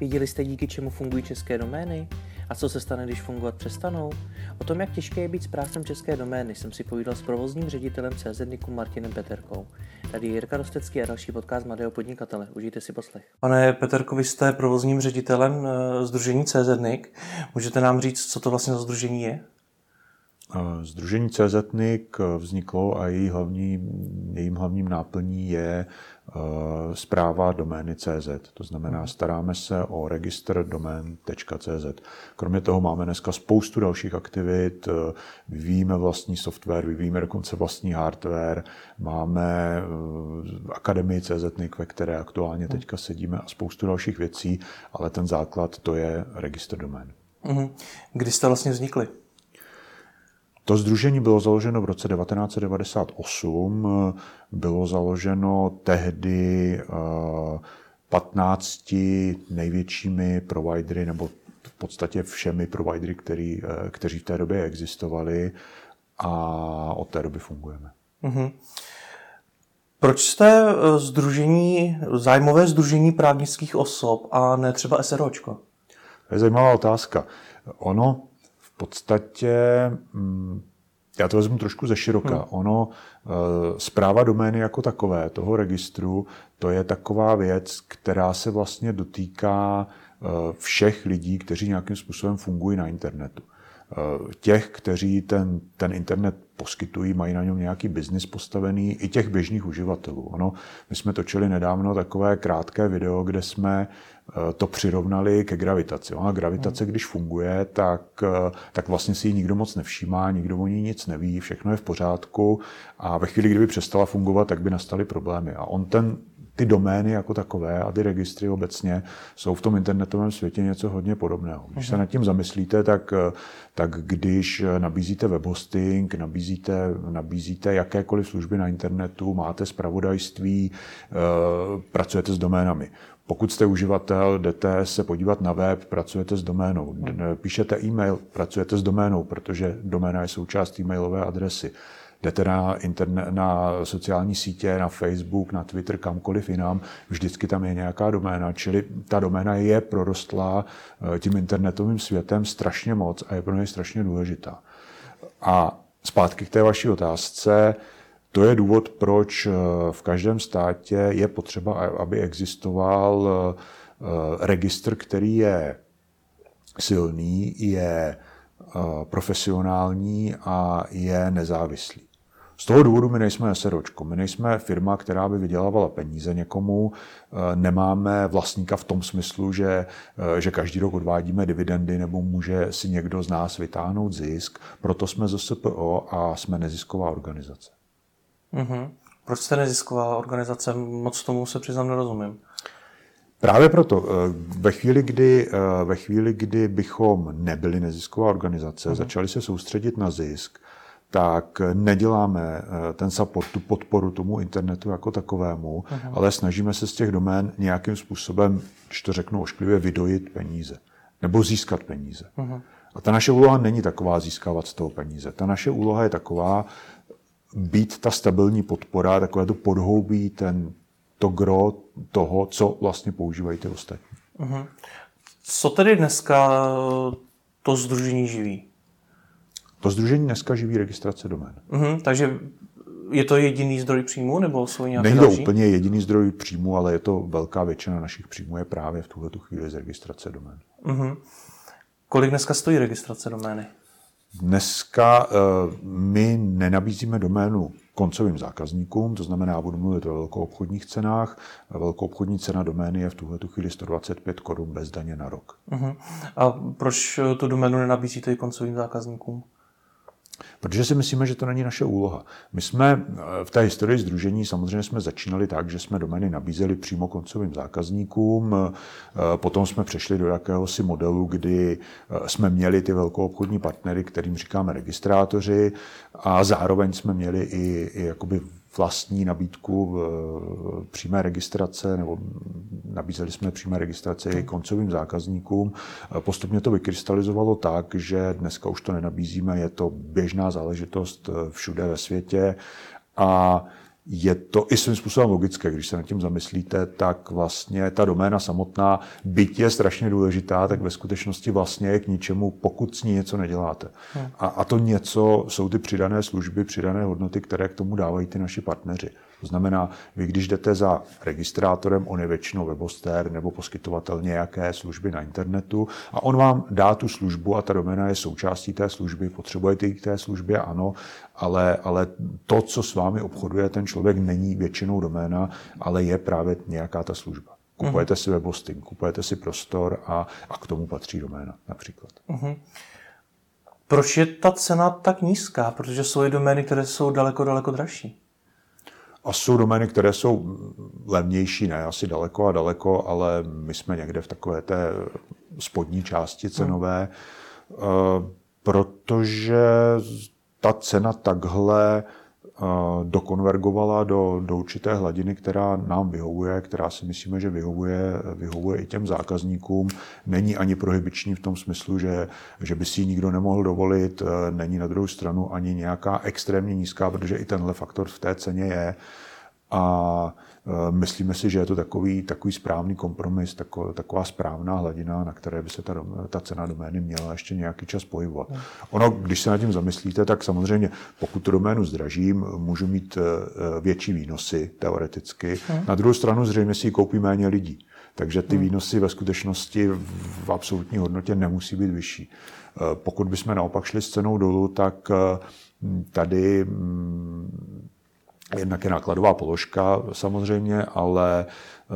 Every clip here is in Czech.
Věděli jste díky čemu fungují české domény? A co se stane, když fungovat přestanou? O tom, jak těžké je být správcem české domény, jsem si povídal s provozním ředitelem CZNIKu Martinem Peterkou. Tady je Jirka Rostecký a další podcast Mladého podnikatele. Užijte si poslech. Pane Peterko, vy jste provozním ředitelem Združení CZNIK. Můžete nám říct, co to vlastně za združení je? Združení CZNIK vzniklo a její hlavní, jejím hlavním náplní je zpráva domény CZ. To znamená, mhm. staráme se o registr domén.cz. Kromě toho máme dneska spoustu dalších aktivit, vyvíjíme vlastní software, vyvíjíme dokonce vlastní hardware, máme akademii CZNIK, ve které aktuálně mhm. teďka sedíme a spoustu dalších věcí, ale ten základ to je registr domén. Mhm. Kdy jste vlastně vznikli? To združení bylo založeno v roce 1998. Bylo založeno tehdy 15 eh, největšími providery, nebo v podstatě všemi providery, který, eh, kteří v té době existovali a od té doby fungujeme. Mm-hmm. Proč jste združení, eh, zájmové združení právnických osob a ne třeba SROčko? To je zajímavá otázka. Ono podstatě, mm, já to vezmu trošku ze široka, hmm. ono, zpráva eh, domény jako takové, toho registru, to je taková věc, která se vlastně dotýká eh, všech lidí, kteří nějakým způsobem fungují na internetu. Eh, těch, kteří ten, ten internet poskytují, mají na něm nějaký biznis postavený, i těch běžných uživatelů. Ono, my jsme točili nedávno takové krátké video, kde jsme eh, to přirovnali ke gravitaci. Ona gravitace, když funguje, tak, eh, tak vlastně si ji nikdo moc nevšímá, nikdo o ní nic neví, všechno je v pořádku a ve chvíli, kdyby přestala fungovat, tak by nastaly problémy. A on ten ty domény jako takové a ty registry obecně jsou v tom internetovém světě něco hodně podobného. Když se mhm. nad tím zamyslíte, tak, tak když nabízíte web hosting, nabízíte, nabízíte jakékoliv služby na internetu, máte zpravodajství, eh, pracujete s doménami. Pokud jste uživatel, jdete se podívat na web, pracujete s doménou. Píšete e-mail, pracujete s doménou, protože doména je součást e-mailové adresy jdete na, internet, na sociální sítě, na Facebook, na Twitter, kamkoliv jinam, vždycky tam je nějaká doména, čili ta doména je prorostlá eh, tím internetovým světem strašně moc a je pro něj strašně důležitá. A zpátky k té vaší otázce, to je důvod, proč eh, v každém státě je potřeba, aby existoval eh, registr, který je silný, je profesionální a je nezávislý. Z toho důvodu my nejsme SROčko, my nejsme firma, která by vydělávala peníze někomu, eh, nemáme vlastníka v tom smyslu, že, eh, že každý rok odvádíme dividendy nebo může si někdo z nás vytáhnout zisk, proto jsme z SPO a jsme nezisková organizace. Mm-hmm. Proč jste nezisková organizace? Moc tomu se přiznám nerozumím. Právě proto, eh, ve chvíli, kdy, ve chvíli, kdy bychom nebyli nezisková organizace, mm-hmm. začali se soustředit na zisk, tak neděláme eh, ten support, tu podporu tomu internetu jako takovému, uh-huh. ale snažíme se z těch domén nějakým způsobem, když to řeknu ošklivě, vydojit peníze. Nebo získat peníze. Uh-huh. A ta naše úloha není taková získávat z toho peníze. Ta naše úloha je taková být ta stabilní podpora, takové to podhoubí, ten, to gro toho, co vlastně používají ty ostatní. Uh-huh. Co tedy dneska to združení živí? To združení dneska živí registrace domén. Mm-hmm, takže je to jediný zdroj příjmu nebo jsou nějaké Není to další? úplně jediný zdroj příjmu, ale je to velká většina našich příjmů je právě v tuhle chvíli z registrace domén. Mm-hmm. Kolik dneska stojí registrace domény? Dneska uh, my nenabízíme doménu koncovým zákazníkům, to znamená, budu mluvit o velkoobchodních cenách. Velkoobchodní cena domény je v tuhle chvíli 125 korun bez daně na rok. Uh-huh. A proč tu doménu nenabízíte i koncovým zákazníkům? Protože si myslíme, že to není naše úloha. My jsme eh, v té historii združení samozřejmě jsme začínali tak, že jsme domény nabízeli přímo koncovým zákazníkům, eh, potom jsme přešli do jakéhosi modelu, kdy eh, jsme měli ty velkou obchodní partnery, kterým říkáme registrátoři a zároveň jsme měli i, i jakoby vlastní nabídku přímé registrace, nebo nabízeli jsme přímé registrace i koncovým zákazníkům. Postupně to vykrystalizovalo tak, že dneska už to nenabízíme, je to běžná záležitost všude ve světě a je to i svým způsobem logické, když se nad tím zamyslíte, tak vlastně ta doména samotná, byť je strašně důležitá, tak ve skutečnosti vlastně je k ničemu, pokud s ní něco neděláte. A, a to něco jsou ty přidané služby, přidané hodnoty, které k tomu dávají ty naši partneři. To znamená, vy když jdete za registrátorem, on je většinou webostér nebo poskytovatel nějaké služby na internetu a on vám dá tu službu a ta doména je součástí té služby, potřebujete ji k té službě, ano, ale, ale to, co s vámi obchoduje ten člověk, není většinou doména, ale je právě nějaká ta služba. Kupujete si webhosting, kupujete si prostor a, a k tomu patří doména například. Uh-huh. Proč je ta cena tak nízká? Protože jsou i domény, které jsou daleko, daleko dražší. A jsou domény, které jsou levnější, ne asi daleko a daleko, ale my jsme někde v takové té spodní části cenové, hmm. protože ta cena takhle dokonvergovala do, do určité hladiny, která nám vyhovuje, která si myslíme, že vyhovuje, vyhovuje i těm zákazníkům. Není ani prohybiční v tom smyslu, že, že by si ji nikdo nemohl dovolit, e, není na druhou stranu ani nějaká extrémně nízká, protože i tenhle faktor v té ceně je. A myslíme si, že je to takový, takový správný kompromis, taková správná hladina, na které by se ta, ta cena domény měla ještě nějaký čas pohybovat. Ono, když se nad tím zamyslíte, tak samozřejmě, pokud tu doménu zdražím, můžu mít e, větší výnosy teoreticky. Hmm. Na druhou stranu zřejmě si ji koupí méně lidí. Takže ty hmm. výnosy ve skutečnosti v absolutní hodnotě nemusí být vyšší. E, pokud bychom naopak šli s cenou dolů, tak tady Jednak je nákladová položka samozřejmě, ale eh,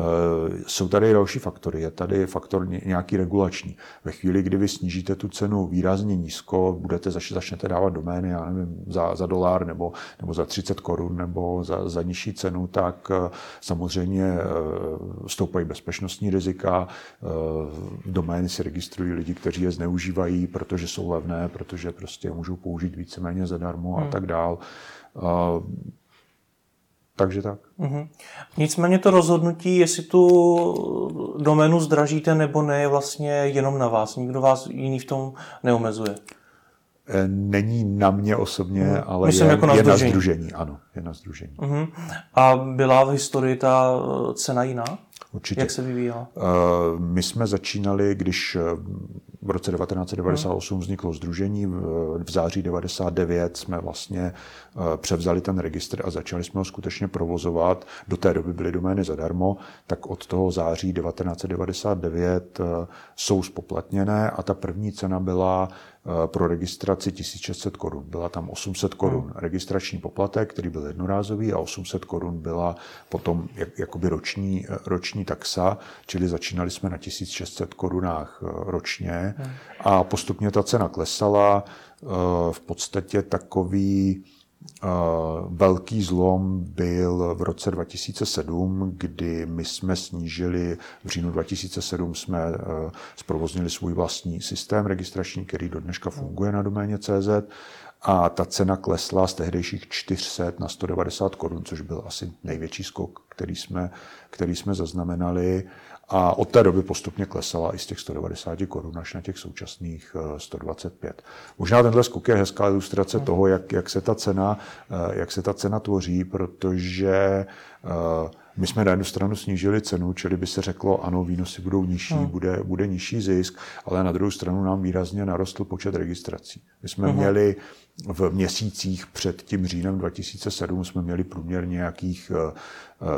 jsou tady další faktory. Je tady faktor nějaký regulační. Ve chvíli, kdy vy snížíte tu cenu výrazně nízko, budete začnete dávat domény, já nevím, za, za dolar nebo, nebo za 30 korun nebo za, za nižší cenu, tak eh, samozřejmě eh, stoupají bezpečnostní rizika. Domény si registrují lidi, kteří je zneužívají, protože jsou levné, protože prostě můžou použít víceméně zadarmo a hmm. tak dál. Takže tak. Mm-hmm. Nicméně to rozhodnutí, jestli tu doménu zdražíte nebo ne, je vlastně jenom na vás. Nikdo vás jiný v tom neomezuje. E, není na mě osobně, mm. ale Myslím, je, jako na, je na združení. Ano, je na združení. Mm-hmm. A byla v historii ta cena jiná? Určitě. Jak se vyvíjela? Uh, my jsme začínali, když v roce 1998 vzniklo združení, v září 99 jsme vlastně eh, převzali ten registr a začali jsme ho skutečně provozovat. Do té doby byly domény zadarmo, tak od toho září 1999 eh, jsou spoplatněné a ta první cena byla Eh, pro registraci 1600 korun. Byla tam 800 korun hmm. registrační poplatek, který byl jednorázový a 800 korun byla potom jak, jakoby roční, eh, roční taxa, čili začínali jsme na 1600 korunách eh, ročně hmm. a postupně ta cena klesala. V podstatě takový Velký zlom byl v roce 2007, kdy my jsme snížili, v říjnu 2007 jsme zprovoznili svůj vlastní systém registrační, který do dneška funguje na doméně CZ a ta cena klesla z tehdejších 400 na 190 korun, což byl asi největší skok, který jsme, který jsme zaznamenali. A od té doby postupně klesala i z těch 190 korun až na těch současných 125. Eh, Možná tenhle skok je hezká ilustrace hmm. toho, jak, jak, se ta cena, eh, jak se ta cena tvoří, protože eh, my jsme na jednu stranu snížili cenu, čili by se řeklo, ano, výnosy budou nižší, hmm. bude, bude nižší zisk, ale na druhou stranu nám výrazně narostl počet registrací. My jsme hmm. měli v měsících před tím říjnem 2007 jsme měli průměr nějakých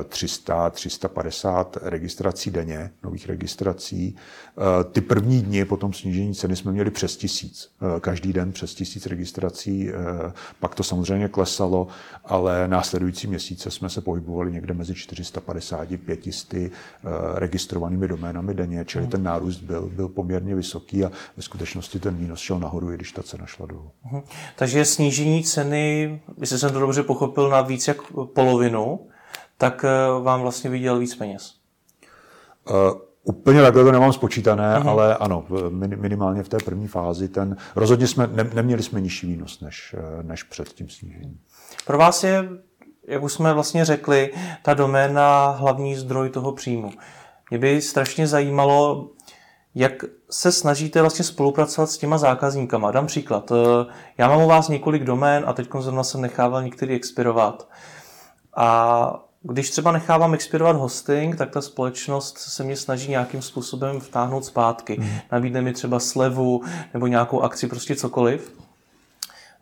300, 350 registrací denně, nových registrací. Eh, ty první dny po tom snížení ceny jsme měli přes tisíc. Eh, každý den přes tisíc registrací. Eh, pak to samozřejmě klesalo, ale následující měsíce jsme se pohybovali někde mezi 450 a 500 registrovanými doménami denně, čili hmm. ten nárůst byl, byl poměrně vysoký a ve skutečnosti ten výnos šel nahoru, i když ta cena šla dolů. Hmm. Takže snížení ceny, jestli jsem to dobře pochopil, na víc jak polovinu, tak eh, vám vlastně vydělal víc peněz. Uh, Úplně takhle to nemám spočítané, uh-huh. ale ano, minimálně v té první fázi ten, rozhodně jsme, ne, neměli jsme nižší výnos než, eh, než před tím snížením. Pro vás je, jak už jsme vlastně řekli, ta doména hlavní zdroj toho příjmu. Mě by strašně zajímalo, jak se snažíte vlastně spolupracovat s těma zákazníkama. Dám příklad. Já mám u vás několik domén a teď zrovna jsem nechával některý expirovat A když třeba nechávám expirovat hosting, tak ta společnost se mě snaží nějakým způsobem vtáhnout zpátky. Hmm. Nabídne mi třeba slevu nebo nějakou akci, prostě cokoliv.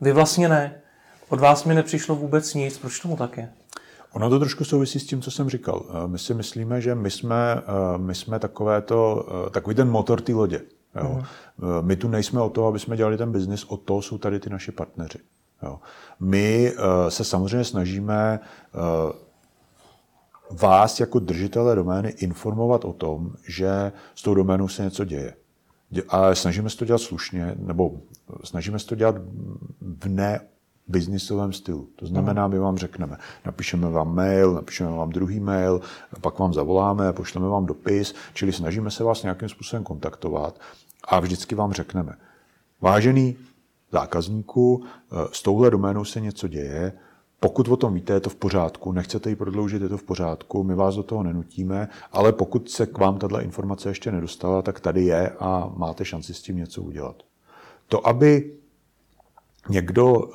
Vy vlastně ne. Od vás mi nepřišlo vůbec nic. Proč tomu tak je? Ono to trošku souvisí s tím, co jsem říkal. Eh, my si myslíme, že my jsme, eh, my jsme takové to, eh, takový ten motor té lodě. Jo. Uh-huh. My tu nejsme o to, aby jsme dělali ten biznis, o to jsou tady ty naši partneři. Jo. My se samozřejmě snažíme vás jako držitele domény informovat o tom, že s tou doménou se něco děje. A snažíme se to dělat slušně, nebo snažíme se to dělat v ne biznisovém stylu. To znamená, my vám řekneme, napíšeme vám mail, napíšeme vám druhý mail, pak vám zavoláme, pošleme vám dopis, čili snažíme se vás nějakým způsobem kontaktovat a vždycky vám řekneme, vážený zákazníku, s touhle doménou se něco děje, pokud o tom víte, je to v pořádku, nechcete ji prodloužit, je to v pořádku, my vás do toho nenutíme, ale pokud se k vám tato informace ještě nedostala, tak tady je a máte šanci s tím něco udělat. To, aby někdo uh,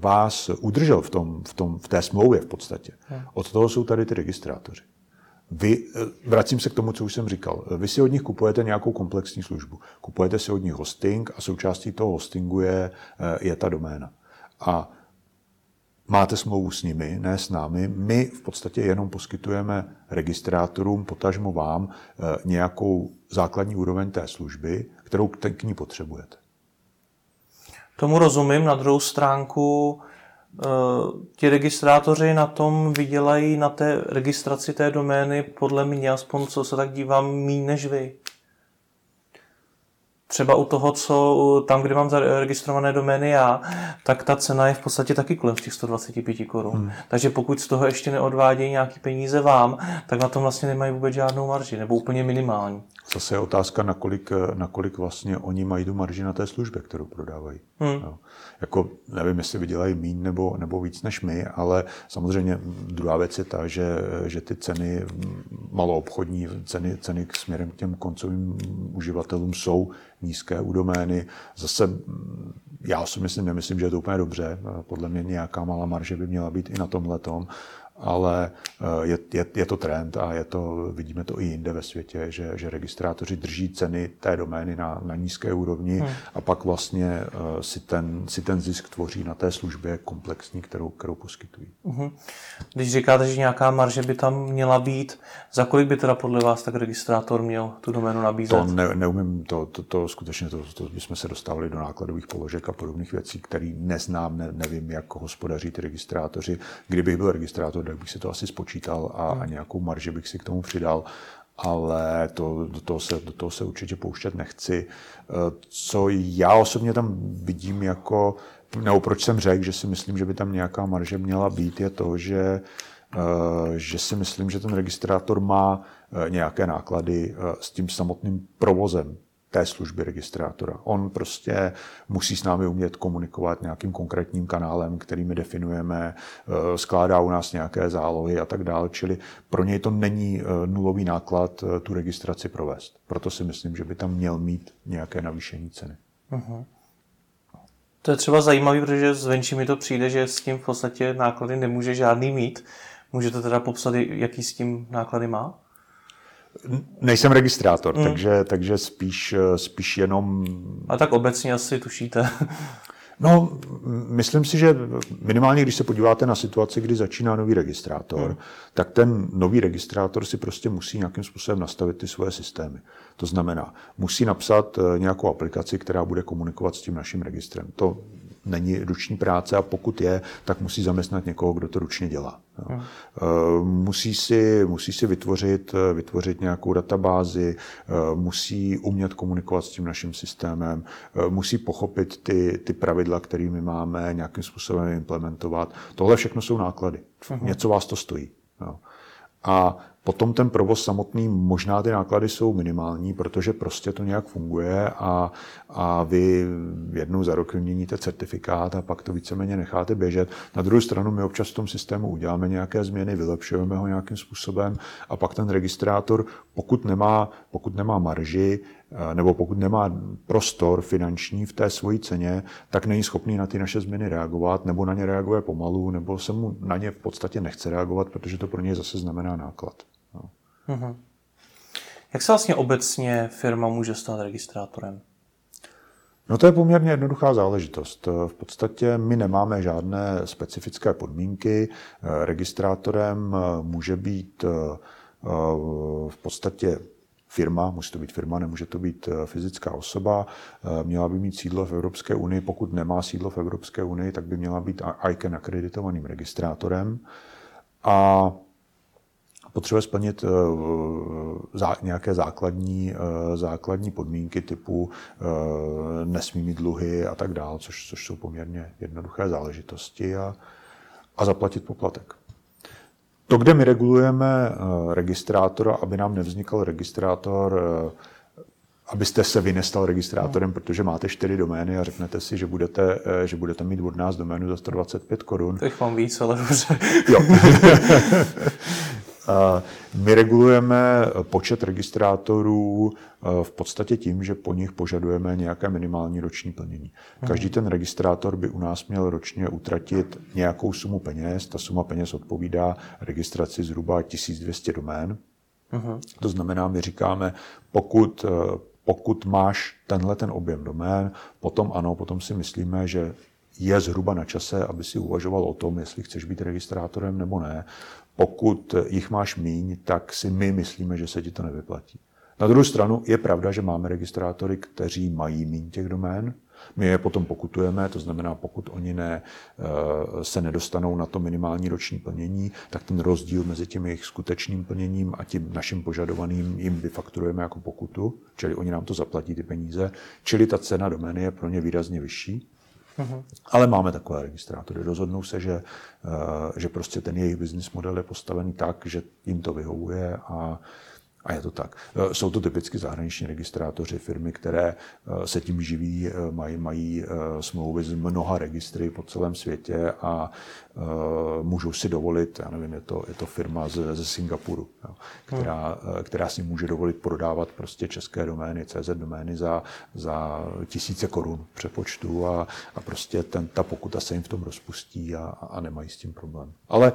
vás udržel v, tom, v, tom, v té smlouvě v podstatě, od toho jsou tady ty registrátoři. Vy, eh, vracím se k tomu, co už jsem říkal. Vy si od nich kupujete nějakou komplexní službu. Kupujete si od nich hosting a součástí toho hostingu je, eh, je ta doména. A máte smlouvu s nimi, ne s námi. My v podstatě jenom poskytujeme registrátorům, potažmo vám, nějakou základní úroveň té služby, kterou k ní potřebujete. Tomu rozumím. Na druhou stránku eh, ti registrátoři na tom vydělají na té registraci té domény, podle mě, aspoň co se tak dívám, méně než vy třeba u toho, co tam, kde mám zaregistrované domény já, tak ta cena je v podstatě taky kolem těch 125 korun. Hmm. Takže pokud z toho ještě neodvádějí nějaký peníze vám, tak na tom vlastně nemají vůbec žádnou marži, nebo úplně minimální. Zase je otázka, nakolik, nakolik vlastně oni mají tu marži na té službě, kterou prodávají. Hmm. No. Jako, nevím, jestli vydělají mín nebo, nebo víc než my, ale samozřejmě druhá věc je ta, že, že ty ceny maloobchodní, ceny, ceny k směrem k těm koncovým uživatelům jsou nízké u domény. Zase já si myslím, nemyslím, že je to úplně dobře. Podle mě nějaká malá marže by měla být i na tom letom ale eh, je, je, je to trend a je to, vidíme to i jinde ve světě, že, že registrátoři drží ceny té domény na, na nízké úrovni hmm. a pak vlastně uh, si, ten, si ten zisk tvoří na té službě komplexní, kterou, kterou poskytují. Hmm. Když říkáte, že nějaká marže by tam měla být, za kolik by teda podle vás tak registrátor měl tu doménu nabízet? To ne, neumím, to, to, to skutečně, to, to bychom se dostávali do nákladových položek a podobných věcí, které neznám, ne, nevím, jak hospodaří ty registrátoři. Kdybych byl registrátor, tak bych si to asi spočítal a, a nějakou marži bych si k tomu přidal ale to, do, toho se, do toho se určitě pouštět nechci. Eh, co já osobně tam vidím jako, nebo proč jsem řekl, že si myslím, že by tam nějaká marže měla být, je to, že, eh, že si myslím, že ten registrátor má eh, nějaké náklady s tím samotným provozem té služby registrátora. On prostě musí s námi umět komunikovat nějakým konkrétním kanálem, který my definujeme, eh, skládá u nás nějaké zálohy a tak dále, čili pro něj to není eh, nulový náklad eh, tu registraci provést. Proto si myslím, že by tam měl mít nějaké navýšení ceny. Uh-huh. To je třeba zajímavé, protože zvenčí mi to přijde, že s tím v podstatě náklady nemůže žádný mít. Můžete teda popsat, jaký s tím náklady má? Nejsem registrátor, hmm. takže, takže spíš, spíš jenom... A tak obecně asi tušíte. No, myslím si, že minimálně, když se podíváte na situaci, kdy začíná nový registrátor, hmm. tak ten nový registrátor si prostě musí nějakým způsobem nastavit ty svoje systémy. To znamená, musí napsat eh, nějakou aplikaci, která bude komunikovat s tím naším registrem. To není ruční práce a pokud je, tak musí zaměstnat někoho, kdo to ručně dělá. Hmm. Musí si, musí si vytvořit, vytvořit nějakou databázi, eh, musí umět komunikovat s tím naším systémem, musí pochopit ty, ty pravidla, kterými máme, nějakým způsobem implementovat. Tohle všechno jsou náklady. Hmm. Něco vás to stojí. A Potom ten provoz samotný, možná ty náklady jsou minimální, protože prostě to nějak funguje a, a vy jednou za rok vyměníte certifikát a pak to víceméně necháte běžet. Na druhou stranu my občas v tom systému uděláme nějaké změny, vylepšujeme ho nějakým způsobem a pak ten registrátor, pokud nemá, pokud nemá marži, eh, nebo pokud nemá prostor finanční v té svojí ceně, tak není schopný na ty naše změny reagovat, nebo na ně reaguje pomalu, nebo se mu na ně v podstatě nechce reagovat, protože to pro něj zase znamená náklad. Mm-hmm. Jak se vlastně obecně firma může stát registrátorem? No to je poměrně jednoduchá záležitost. V podstatě my nemáme žádné specifické podmínky. Registrátorem může být v podstatě firma, musí to být firma, nemůže to být fyzická osoba, měla by mít sídlo v Evropské unii, pokud nemá sídlo v Evropské unii, tak by měla být ICANN akreditovaným registrátorem. A potřebuje splnit eh, nějaké základní, eh, základní podmínky typu eh, nesmí mít dluhy a tak dále, což, což jsou poměrně jednoduché záležitosti a, a zaplatit poplatek. To, kde my regulujeme registrátora, aby nám nevznikl registrátor, abyste se vy nestal registrátorem, protože máte čtyři domény a řeknete si, že budete, že budete mít od nás doménu za 125 korun. Těch mám víc, ale dobře. Jo. My regulujeme počet registrátorů eh, v podstatě tím, že po nich požadujeme nějaké minimální roční plnění. Každý ten registrátor by u nás měl ročně utratit nějakou sumu peněz. Ta suma peněz odpovídá registraci zhruba 1200 domén. Uh-huh. To znamená, my říkáme, pokud, eh, pokud máš tenhle ten objem domén, potom ano, potom si myslíme, že je zhruba na čase, aby si uvažoval o tom, jestli chceš být registrátorem nebo ne. Pokud jich máš míň, tak si my myslíme, že se ti to nevyplatí. Na druhou stranu je pravda, že máme registrátory, kteří mají míň těch domén. My je potom pokutujeme, to znamená, pokud oni ne, eh, se nedostanou na to minimální roční plnění, tak ten rozdíl mezi tím jejich skutečným plněním a tím naším požadovaným jim vyfakturujeme jako pokutu, čili oni nám to zaplatí ty peníze, čili ta cena domény je pro ně výrazně vyšší. Uh-huh. Ale máme takové registrátory. Rozhodnou se, že, eh, že prostě ten jejich business model je postavený tak, že jim to vyhovuje a a je to tak. Eh, jsou to typicky zahraniční registrátoři, firmy, které eh, se tím živí, eh, mají, mají smlouvy s mnoha registry po celém světě a můžou si dovolit, já nevím, je to, je to firma ze, ze Singapuru, jo, která, která si může dovolit prodávat prostě české domény, CZ domény za, za tisíce korun přepočtu a, a prostě ten, ta pokuta se jim v tom rozpustí a, a nemají s tím problém. Ale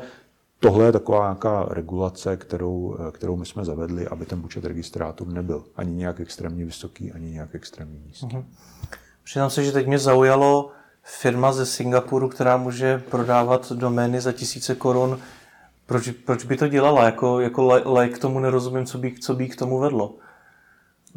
Tohle je taková nějaká regulace, kterou, kterou my jsme zavedli, aby ten počet registrátorů nebyl ani nějak extrémně vysoký, ani nějak extrémně nízký. Uh-huh. Přiznám se, že teď mě zaujalo firma ze Singapuru, která může prodávat domény za tisíce korun. Proč, proč by to dělala? Jako, jako like tomu nerozumím, co by, co by k tomu vedlo.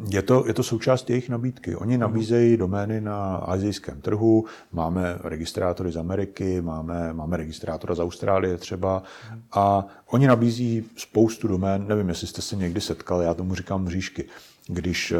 Je to, je to součást jejich nabídky. Oni nabízejí domény na azijském trhu, máme registrátory z Ameriky, máme, máme registrátora z Austrálie třeba a oni nabízí spoustu domén, nevím, jestli jste se někdy setkali, já tomu říkám mřížky když eh,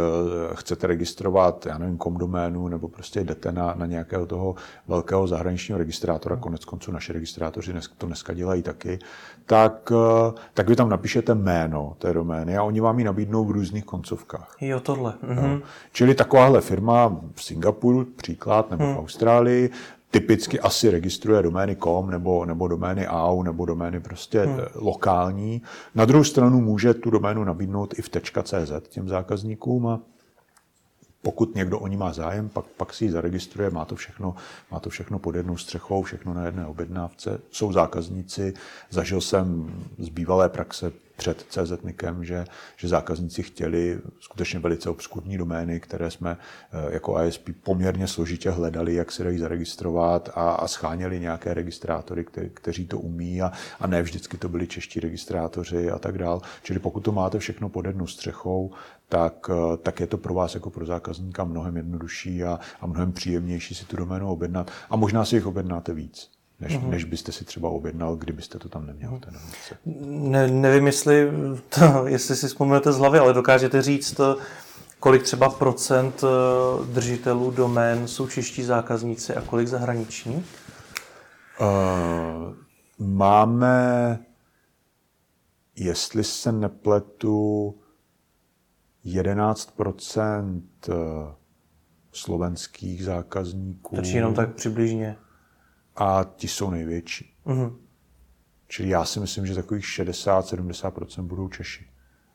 chcete registrovat, já nevím, kom doménu, nebo prostě jdete na, na nějakého toho velkého zahraničního registrátora, konec konců naše registrátoři to dneska dělají taky, tak, eh, tak vy tam napíšete jméno té domény a oni vám ji nabídnou v různých koncovkách. Jo, tohle. Mhm. No. Čili takováhle firma v Singapuru, příklad, nebo hmm. v Austrálii, typicky asi registruje domény com nebo, nebo domény AU nebo domény prostě hmm. Eh, lokální. Na druhou stranu může tu doménu nabídnout i v .cz těm zákazníkům a pokud někdo o ní má zájem, pak, pak si ji zaregistruje, má to, všechno, má to všechno pod jednou střechou, všechno na jedné objednávce. Jsou zákazníci, zažil jsem z bývalé praxe před CZNIKem, že, že zákazníci chtěli skutečně velice obskurní domény, které jsme eh, jako ISP poměrně složitě hledali, jak se dají zaregistrovat a, a scháněli nějaké registrátory, kte, kteří to umí a, a ne vždycky to byli čeští registrátoři a tak dál. Čili pokud to máte všechno pod jednou střechou, tak, eh, tak je to pro vás jako pro zákazníka mnohem jednodušší a, a mnohem příjemnější si tu doménu objednat. A možná si jich objednáte víc než, uh-huh. než byste si třeba objednal, kdybyste to tam neměl. Uh-huh. Ne, nevím, jestli, to, jestli si vzpomenete z hlavy, ale dokážete říct, kolik třeba procent eh, držitelů domén jsou čeští zákazníci a kolik zahraniční? Uh, máme, jestli se nepletu, 11 eh, slovenských zákazníků. Takže jenom tak přibližně a ti jsou největší. Uh-huh. Čili já si myslím, že takových 60-70% budou Češi.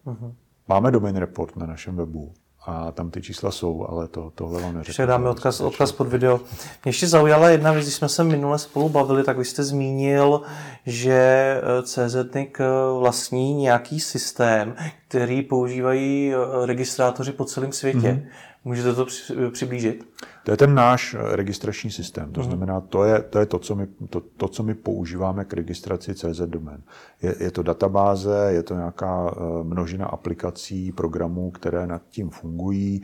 Uh-huh. Máme domain report na našem webu a tam ty čísla jsou, ale to, tohle vám neřeknu. Ještě dáme odkaz, odkaz pod video. Mě ještě zaujala jedna věc, když jsme se minule spolu bavili, tak vy jste zmínil, že eh, CZNIC eh, vlastní nějaký systém, který používají eh, registrátoři po celém světě. Mm-hmm. Můžete to přiblížit? To je ten náš registrační systém. To mhm. znamená, to je to, je to, co, my, to, to co my používáme k registraci CZ domén. Je, je to databáze, je to nějaká množina aplikací, programů, které nad tím fungují.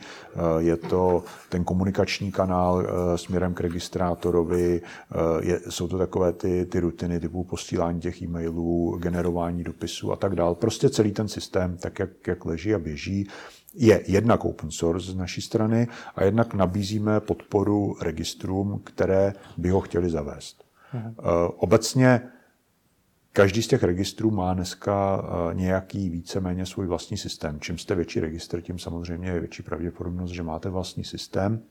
Je to ten komunikační kanál směrem k registrátorovi. Je, jsou to takové ty, ty rutiny typu posílání těch e-mailů, generování dopisů a tak dále. Prostě celý ten systém, tak jak, jak leží a běží, je jednak open source z naší strany a jednak nabízíme podporu registrům, které by ho chtěli zavést. Mhm. Obecně každý z těch registrů má dneska eh, nějaký víceméně svůj vlastní systém. Čím jste větší registr, tím samozřejmě je větší pravděpodobnost, že máte vlastní systém.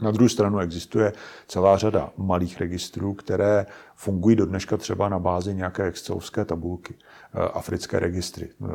Na druhou stranu existuje celá řada malých registrů, které fungují do dneška třeba na bázi nějaké excelovské tabulky. Eh, africké registry. Eh,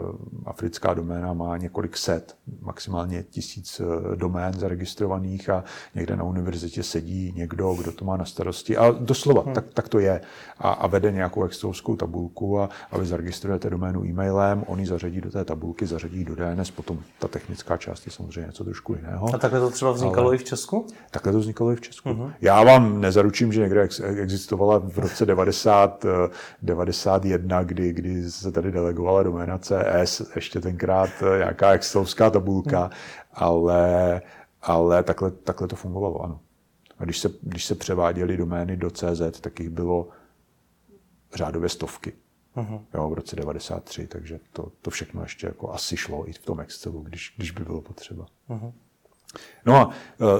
africká doména má několik set, maximálně tisíc eh, domén zaregistrovaných a někde na univerzitě sedí někdo, kdo to má na starosti. A doslova, hmm. tak, tak to je. A, a vede nějakou excelovskou tabulku a, a vy zaregistrujete doménu e-mailem, on ji zařadí do té tabulky, zařadí do DNS, potom ta technická část je samozřejmě něco trošku jiného. A takhle to třeba vznikalo Ale, i v Česku? Takhle to vznikalo i v Česku. Uh-huh. Já vám nezaručím, že někde existovala v roce 90, 91, kdy, kdy se tady delegovala doména CS, ještě tenkrát eh, nějaká excelovská tabulka, hmm. ale, ale takhle, takhle to fungovalo, ano. A když se, když se převáděly domény do CZ, tak jich bylo řádově stovky. Uh-huh. Jo, v roce 93, takže to, to všechno ještě jako asi šlo i v tom Excelu, když, když by bylo potřeba. Uh-huh. No a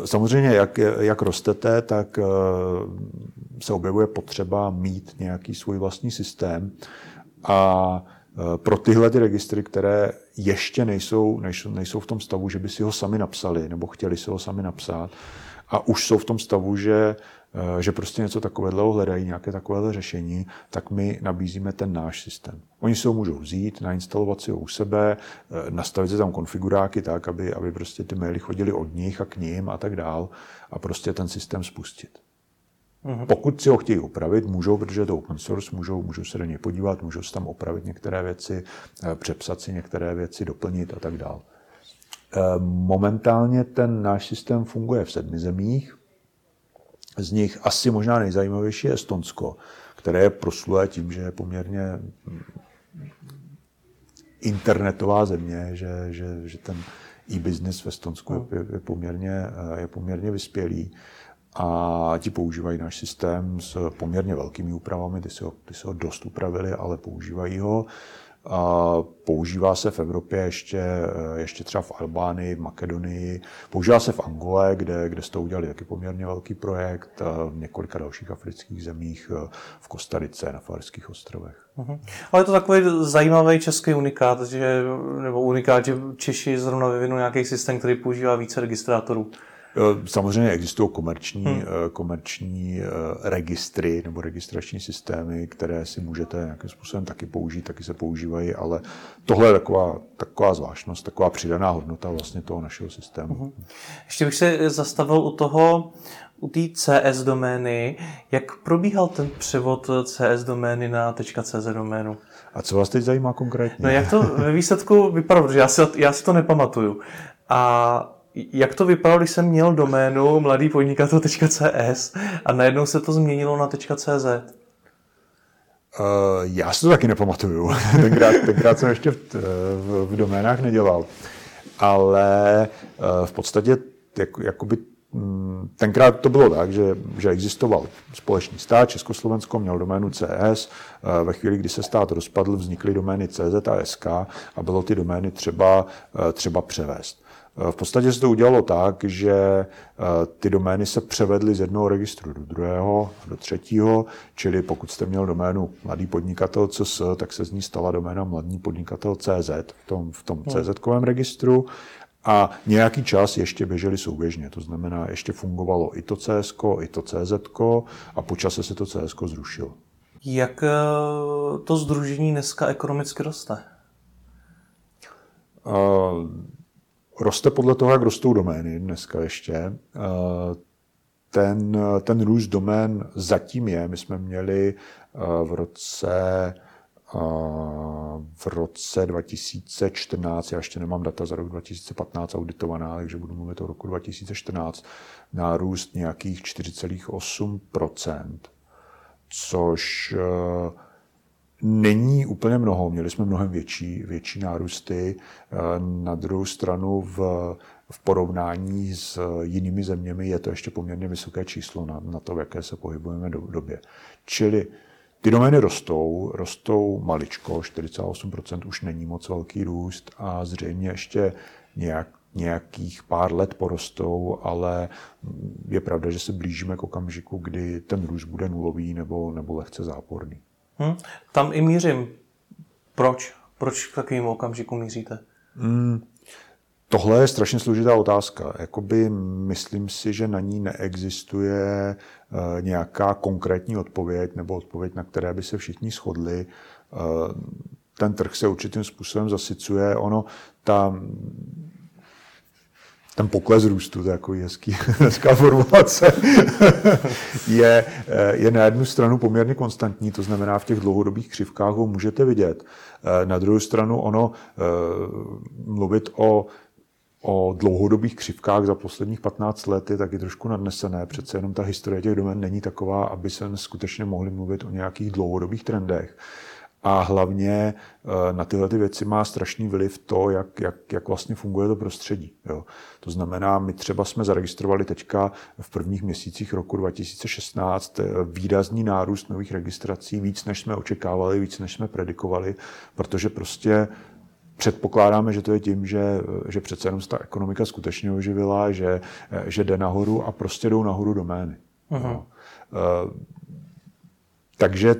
e, samozřejmě, jak, jak rostete, tak e, se objevuje potřeba mít nějaký svůj vlastní systém. A e, pro tyhle ty registry, které ještě nejsou, nejsou, v tom stavu, že by si ho sami napsali nebo chtěli si ho sami napsat a už jsou v tom stavu, že že prostě něco takového hledají, nějaké takové řešení, tak my nabízíme ten náš systém. Oni si ho můžou vzít, nainstalovat si ho u sebe, eh, nastavit si tam konfiguráky tak, aby, aby prostě ty maily chodily od nich a k ním a tak dál a prostě ten systém spustit. Mm-hmm. Pokud si ho chtějí upravit, můžou, protože to open source, můžou, můžou se do něj podívat, můžou si tam opravit některé věci, eh, přepsat si některé věci, doplnit a tak dále. Momentálně ten náš systém funguje v sedmi zemích. Z nich asi možná nejzajímavější je Estonsko, které je proslulé tím, že je poměrně internetová země, že, že, že ten e-business v Estonsku je, je, poměrně, je poměrně vyspělý a ti používají náš systém s poměrně velkými úpravami, ty si ho, ty si ho dost upravili, ale používají ho. Používá se v Evropě ještě, eh, ještě třeba v Albánii, v Makedonii, používá se v Angole, kde, kde jste udělali taky poměrně velký projekt, v několika dalších afrických zemích, eh, v Kostarice, na Farských ostrovech. Uh-huh. Ale je to takový zajímavý český unikát, že, nebo unikát, že Češi zrovna vyvinou nějaký systém, který používá více registrátorů. Eh, samozřejmě existují komerční, hmm. Eh, komerční eh, registry nebo registrační systémy, které si můžete nějakým způsobem taky použít, taky se používají, ale tohle je taková, taková zvláštnost, taková přidaná hodnota vlastně toho našeho systému. Hmm. Ještě bych se zastavil u toho, u té CS domény. Jak probíhal ten převod CS domény na .cz doménu? A co vás teď zajímá konkrétně? No jak to ve výsledku vypadalo, protože já si, já si to nepamatuju. A jak to vypadalo, když jsem měl doménu mladýpodnikatel.cs a najednou se to změnilo na .cz? Uh, já si to taky nepamatuju. tenkrát, tenkrát jsem ještě v, v, v doménách nedělal. Ale uh, v podstatě jak, jakoby mm, Tenkrát to bylo tak, že, že existoval společný stát, Československo měl doménu CS, ve chvíli, kdy se stát rozpadl, vznikly domény CZ a SK a bylo ty domény třeba, třeba převést. V podstatě se to udělalo tak, že eh, ty domény se převedly z jednoho registru do druhého, do třetího, čili pokud jste měl doménu mladý podnikatel CS, tak se z ní stala doména mladý podnikatel CZ v tom, v tom hmm. CZ-kovém registru a nějaký čas ještě běželi souběžně, to znamená, ještě fungovalo i to CS, i to CZ a po čase se to CS zrušilo. Jak eh, to združení dneska ekonomicky roste? Uh, roste podle toho, jak rostou domény dneska ještě. Eh, ten, ten růst domén zatím je. My jsme měli v roce v roce 2014, já ještě nemám data za rok 2015 auditovaná, takže budu mluvit o roku 2014, nárůst nějakých 4,8%, což eh, není úplně mnoho. Měli jsme mnohem větší, větší nárůsty. Eh, na druhou stranu v, v porovnání s jinými zeměmi je to ještě poměrně vysoké číslo na, na to, v jaké se pohybujeme do, době. Čili ty domény rostou, rostou maličko, 48% už není moc velký růst a zřejmě ještě nějak, nějakých pár let porostou, ale je pravda, že se blížíme k okamžiku, kdy ten růst bude nulový nebo, nebo lehce záporný. Hmm, tam i mířím. Proč? Proč k takovému okamžiku míříte? Hmm, Tohle je strašně složitá otázka. Jakoby myslím si, že na ní neexistuje eh, nějaká konkrétní odpověď nebo odpověď, na které by se všichni shodli. Eh, ten trh se určitým způsobem zasycuje. Ono, ta, ten pokles růstu, to je takový hezký, hezká formulace, je, eh, je na jednu stranu poměrně konstantní, to znamená v těch dlouhodobých křivkách ho můžete vidět. Na druhou stranu ono mluvit o o dlouhodobých křivkách za posledních 15 let je taky trošku nadnesené. Přece jenom ta historie těch domén není taková, aby se skutečně mohli mluvit o nějakých dlouhodobých trendech. A hlavně eh, na tyhle ty věci má strašný vliv to, jak, jak, jak vlastně funguje to prostředí. Jo. To znamená, my třeba jsme zaregistrovali teďka v prvních měsících roku 2016 eh, výrazný nárůst nových registrací, víc než jsme očekávali, víc než jsme predikovali, protože prostě Předpokládáme, že to je tím, že, že přece jenom ta ekonomika skutečně oživila, že, že jde nahoru a prostě jdou nahoru domény. Uh-huh. No. Takže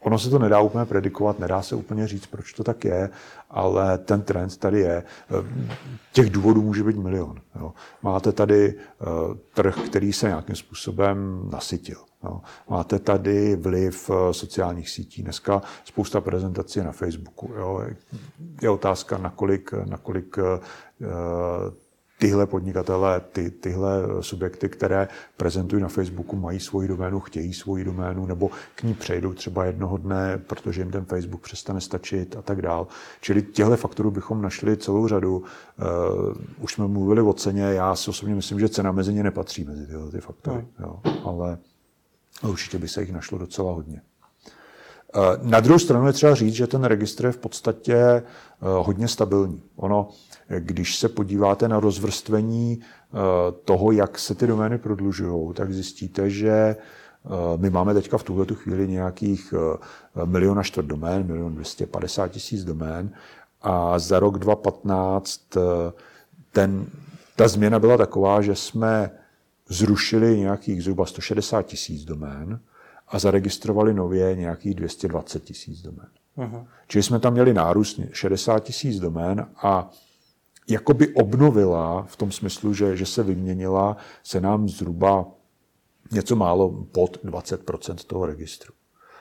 ono se to nedá úplně predikovat, nedá se úplně říct, proč to tak je, ale ten trend tady je. Těch důvodů může být milion. Jo. Máte tady uh, trh, který se nějakým způsobem nasytil. Jo. Máte tady vliv eh, sociálních sítí. Dneska spousta prezentací na Facebooku. Jo. Je otázka, nakolik, nakolik tyhle podnikatele, ty, tyhle subjekty, které prezentují na Facebooku, mají svoji doménu, chtějí svoji doménu, nebo k ní přejdou třeba jednoho dne, protože jim ten Facebook přestane stačit a tak dál. Čili těchto faktorů bychom našli celou řadu. Uh, už jsme mluvili o ceně, já si osobně myslím, že cena mezi ně nepatří mezi tyhle ty faktory, no. jo. ale určitě by se jich našlo docela hodně. Eh, na druhou stranu je třeba říct, že ten registr je v podstatě eh, hodně stabilní. Ono, když se podíváte na rozvrstvení eh, toho, jak se ty domény prodlužují, tak zjistíte, že my máme teďka v tuhle chvíli nějakých milion a čtvrt domén, milion 250 tisíc domén a za rok 2015 ten, ta změna byla taková, že jsme zrušili nějakých zhruba 160 tisíc domén a zaregistrovali nově nějakých 220 tisíc domén. Uh-huh. Čili jsme tam měli nárůst 60 tisíc domén a jakoby obnovila v tom smyslu, že, že se vyměnila, se nám zhruba něco málo pod 20% toho registru.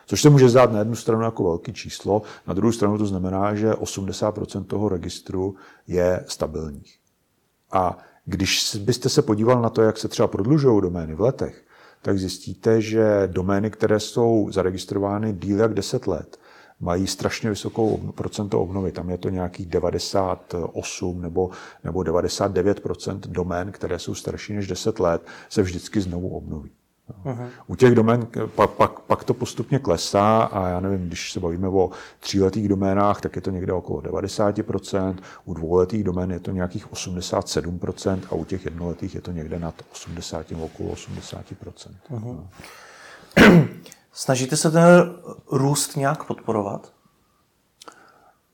Což se může zdát na jednu stranu jako velký číslo, na druhou stranu to znamená, že 80% toho registru je stabilních. A když byste se podíval na to, jak se třeba prodlužují domény v letech, tak zjistíte, že domény, které jsou zaregistrovány díl jak 10 let, mají strašně vysokou procento obnovy. Tam je to nějakých 98 nebo, nebo 99% domén, které jsou starší než 10 let, se vždycky znovu obnoví. U těch domén pak, pak, pak to postupně klesá a já nevím, když se bavíme o tříletých doménách, tak je to někde okolo 90%, u dvouletých domén je to nějakých 87% a u těch jednoletých je to někde nad 80, okolo 80%. Uh-huh. No. Snažíte se ten růst nějak podporovat?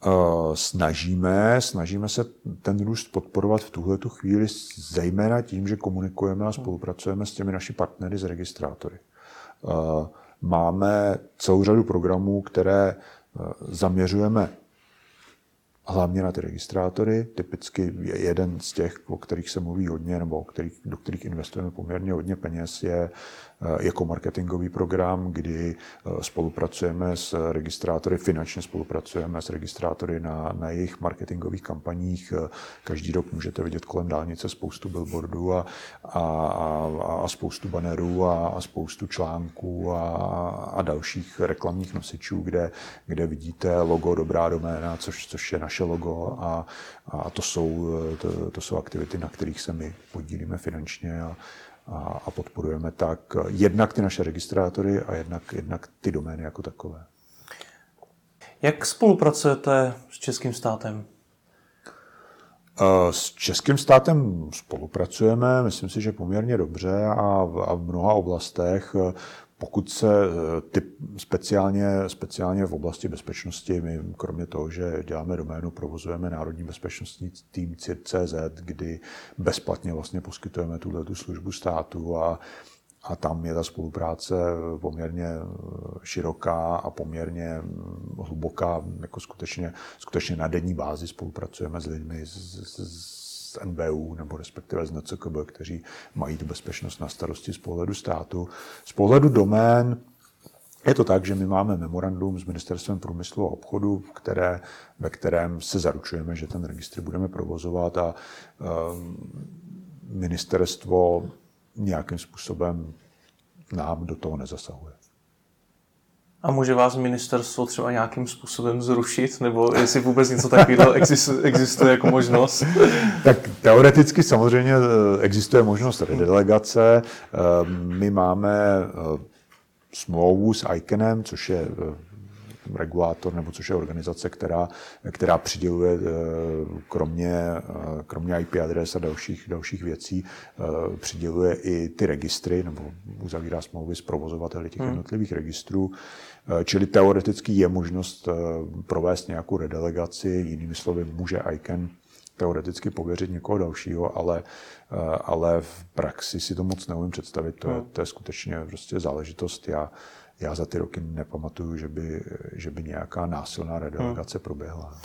Eh, snažíme, snažíme se ten růst podporovat v tuhle tu chvíli zejména tím, že komunikujeme a spolupracujeme s těmi naši partnery z registrátory. Eh, máme celou řadu programů, které eh, zaměřujeme hlavně na ty registrátory. Typicky jeden z těch, o kterých se mluví hodně, nebo o kterých, do kterých investujeme poměrně hodně peněz, je jako marketingový program, kdy spolupracujeme s registrátory, finančně spolupracujeme s registrátory na, na jejich marketingových kampaních. Každý rok můžete vidět kolem dálnice spoustu billboardů a, a, a, a spoustu bannerů a, a spoustu článků a, a dalších reklamních nosičů, kde, kde vidíte logo Dobrá doména, což, což je naše logo a, a to, jsou, to, to jsou aktivity, na kterých se my podílíme finančně a, a, a podporujeme tak jednak ty naše registrátory a jednak, jednak ty domény jako takové. Jak spolupracujete s českým státem? S českým státem spolupracujeme, myslím si, že poměrně dobře a v, a v mnoha oblastech. Pokud se eh, ty speciálně, speciálně v oblasti bezpečnosti, my kromě toho, že děláme doménu, provozujeme Národní bezpečnostní tým CIRCZ, kdy bezplatně vlastně poskytujeme tuhle tu službu státu a, a tam je ta spolupráce poměrně eh, široká a poměrně hm, hluboká, jako skutečně, skutečně na denní bázi spolupracujeme s lidmi z, z, NBU nebo respektive z NCKB, kteří mají tu bezpečnost na starosti z pohledu státu. Z pohledu domén je to tak, že my máme memorandum s Ministerstvem průmyslu a obchodu, které, ve kterém se zaručujeme, že ten registr budeme provozovat a um, ministerstvo nějakým způsobem nám do toho nezasahuje. A může vás ministerstvo třeba nějakým způsobem zrušit, nebo jestli vůbec něco takového existuje jako možnost? Tak teoreticky samozřejmě eh, existuje možnost redelegace. Eh, my máme eh, smlouvu s ICANem, což je regulátor nebo což je organizace, která, která přiděluje kromě, kromě IP adres a dalších, dalších věcí, přiděluje i ty registry nebo uzavírá smlouvy s provozovateli těch hmm. jednotlivých registrů. Eh, čili teoreticky je možnost eh, provést nějakou redelegaci, jinými slovy může ICANN teoreticky pověřit někoho dalšího, ale, eh, ale v praxi si to moc neumím představit. To je, hmm. to je skutečně prostě záležitost. Já, já za ty roky nepamatuju, že by, že by nějaká násilná redelegace hmm. proběhla.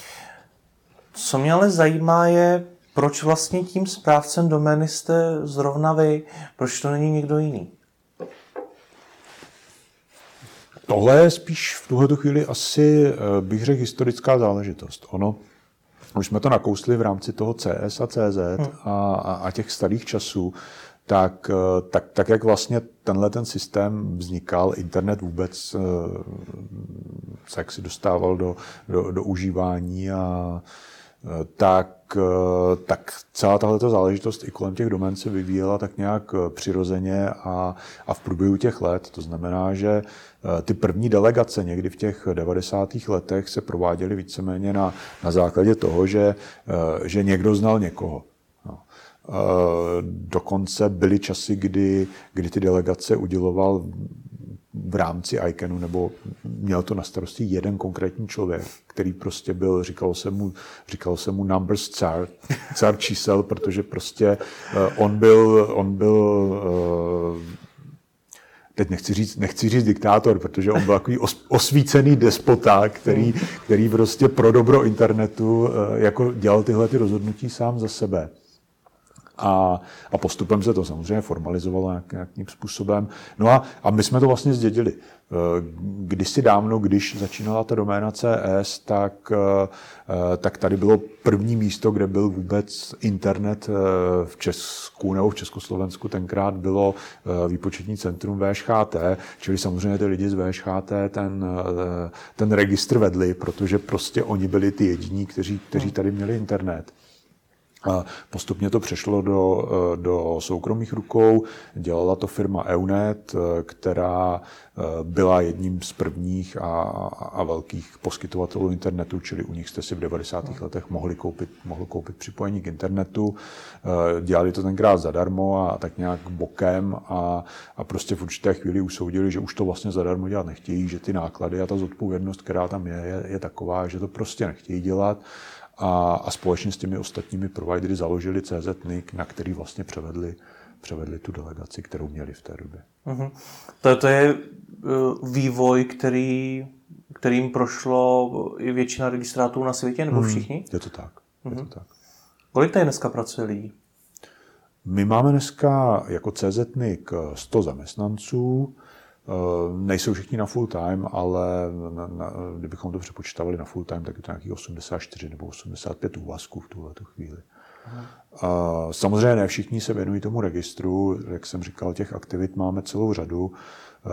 Co mě ale zajímá je, proč vlastně tím správcem domény jste zrovna vy, proč to není někdo jiný? Tohle je spíš v tuhle chvíli asi, eh, bych řekl, historická záležitost. Ono, už jsme to nakousli v rámci toho CS a CZ hmm. a, a, a těch starých časů, tak, eh, tak, tak jak vlastně tenhle ten systém vznikal, internet vůbec eh, se jak si dostával do, do, do užívání a tak, tak celá tahle záležitost i kolem těch domén se vyvíjela tak nějak přirozeně a, a v průběhu těch let. To znamená, že Eh, ty první delegace někdy v těch 90. letech se prováděly víceméně na, na základě toho, že, eh, že někdo znal někoho. No. Eh, dokonce byly časy, kdy, kdy ty delegace uděloval v rámci ICANu, nebo měl to na starosti jeden konkrétní člověk, který prostě byl, říkalo se mu, říkalo se mu numbers car, car čísel, protože prostě on byl, on byl teď nechci říct, nechci říct diktátor, protože on byl takový osvícený despota, který, který prostě pro dobro internetu eh, jako dělal tyhle ty rozhodnutí sám za sebe. A, a postupem se to samozřejmě formalizovalo nějak, nějakým způsobem. No a, a my jsme to vlastně zdědili. Eh, kdysi dávno, když začínala ta doména CS, tak, eh, tak tady bylo první místo, kde byl vůbec internet eh, v Česku nebo v Československu. Tenkrát bylo výpočetní centrum VŠHT, čili samozřejmě ty lidi z VŠHT ten, ten registr vedli, protože prostě oni byli ty jediní, kteří, kteří tady měli internet. A postupně to přešlo do, eh, do soukromých rukou. Dělala to firma Eunet, eh, která eh, byla jedním z prvních a, a velkých poskytovatelů internetu, čili u nich jste si v 90. letech mohli koupit, mohli koupit připojení k internetu. Dělali to tenkrát zadarmo a tak nějak bokem a, a prostě v určité chvíli usoudili, že už to vlastně zadarmo dělat nechtějí, že ty náklady a ta zodpovědnost, která tam je, je, je taková, že to prostě nechtějí dělat a, a společně s těmi ostatními providery založili CZ.NIC, na který vlastně převedli, převedli tu delegaci, kterou měli v té době. Uh-huh. To, to je uh, vývoj, který kterým prošlo i většina registrátů na světě, nebo všichni? Je to tak. Je to tak. Kolik tady dneska pracuje lidí? My máme dneska jako CZNIC 100 zaměstnanců, Nejsou všichni na full time, ale na, na, kdybychom to přepočítavali na full time, tak je to nějakých 84 nebo 85 úvazků v tuhle chvíli. A samozřejmě ne všichni se věnují tomu registru, jak jsem říkal, těch aktivit máme celou řadu. Eh,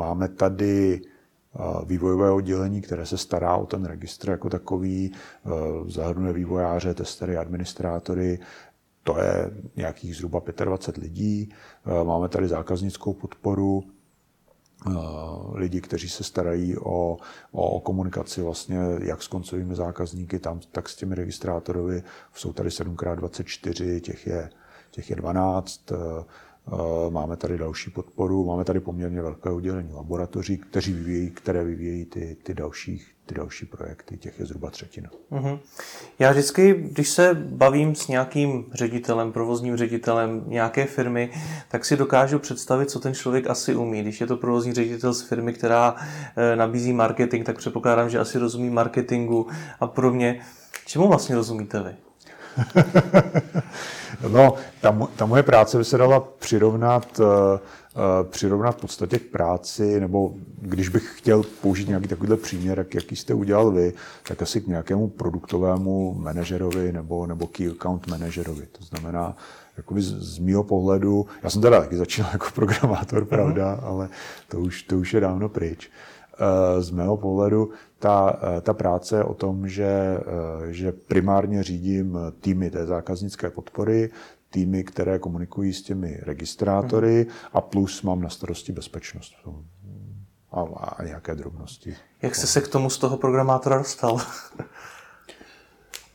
Máme tady eh, vývojové oddělení, které se stará o ten registr jako takový, eh, zahrnuje vývojáře, testery, administrátory, to je nějakých zhruba 25 lidí. Eh, Máme tady zákaznickou podporu, eh, lidi, kteří se starají o, o, o komunikaci vlastně jak s koncovými zákazníky, tam, tak s těmi registrátorovi. Jsou tady 7x24, těch je, těch je 12. Eh, Máme tady další podporu, máme tady poměrně velké oddělení laboratoří, kteří vyvíjejí, které vyvíjejí ty, ty, další, ty další projekty, těch je zhruba třetina. Mhm. Já vždycky, když se bavím s nějakým ředitelem, provozním ředitelem nějaké firmy, tak si dokážu představit, co ten člověk asi umí. Když je to provozní ředitel z firmy, která eh, nabízí marketing, tak předpokládám, že asi rozumí marketingu a podobně. Čemu vlastně rozumíte vy? No, ta, ta moje práce by se dala přirovnat, eh, eh, přirovnat v podstatě k práci, nebo když bych chtěl použít nějaký takovýhle příměr, jak, jaký jste udělal vy, tak asi k nějakému produktovému manažerovi nebo, nebo key account manažerovi. To znamená, jakoby z, z mýho pohledu, já jsem teda taky začínal jako programátor, pravda, ale to už, to už je dávno pryč. Eh, Z mého pohledu ta, eh, ta práce je o tom, že, eh, že primárně řídím týmy té zákaznické podpory, týmy, které komunikují s těmi registrátory a plus mám na starosti bezpečnost a, a nějaké drobnosti. Jak jste se k tomu z toho programátora dostal?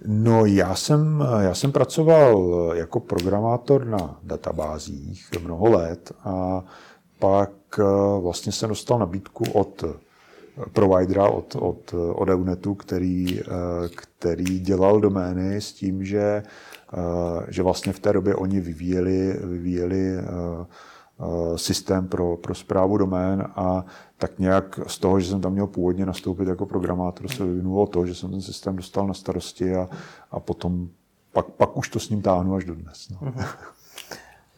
No, já jsem, já jsem pracoval jako programátor na databázích mnoho let a pak eh, vlastně jsem dostal nabídku od providera, od, od, od Eunetu, který, eh, který dělal domény s tím, že, eh, že vlastně v té době oni vyvíjeli, vyvíjeli eh, systém pro, pro zprávu domén a tak nějak z toho, že jsem tam měl původně nastoupit jako programátor, se vyvinulo to, že jsem ten systém dostal na starosti a, a potom pak, pak už to s ním táhnu až do dnes. No.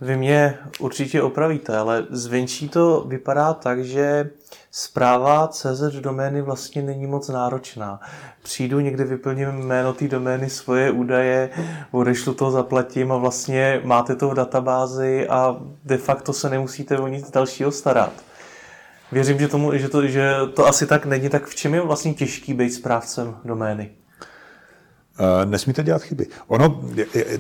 Vy mě určitě opravíte, ale zvenčí to vypadá tak, že zpráva CZ domény vlastně není moc náročná. Přijdu, někde vyplním jméno té domény, svoje údaje, odešlu to, zaplatím a vlastně máte to v databázi a de facto se nemusíte o nic dalšího starat. Věřím, že, tomu, že, to, že to asi tak není, tak v čem je vlastně těžký být správcem domény? Eh, Nesmíte dělat chyby. Ono,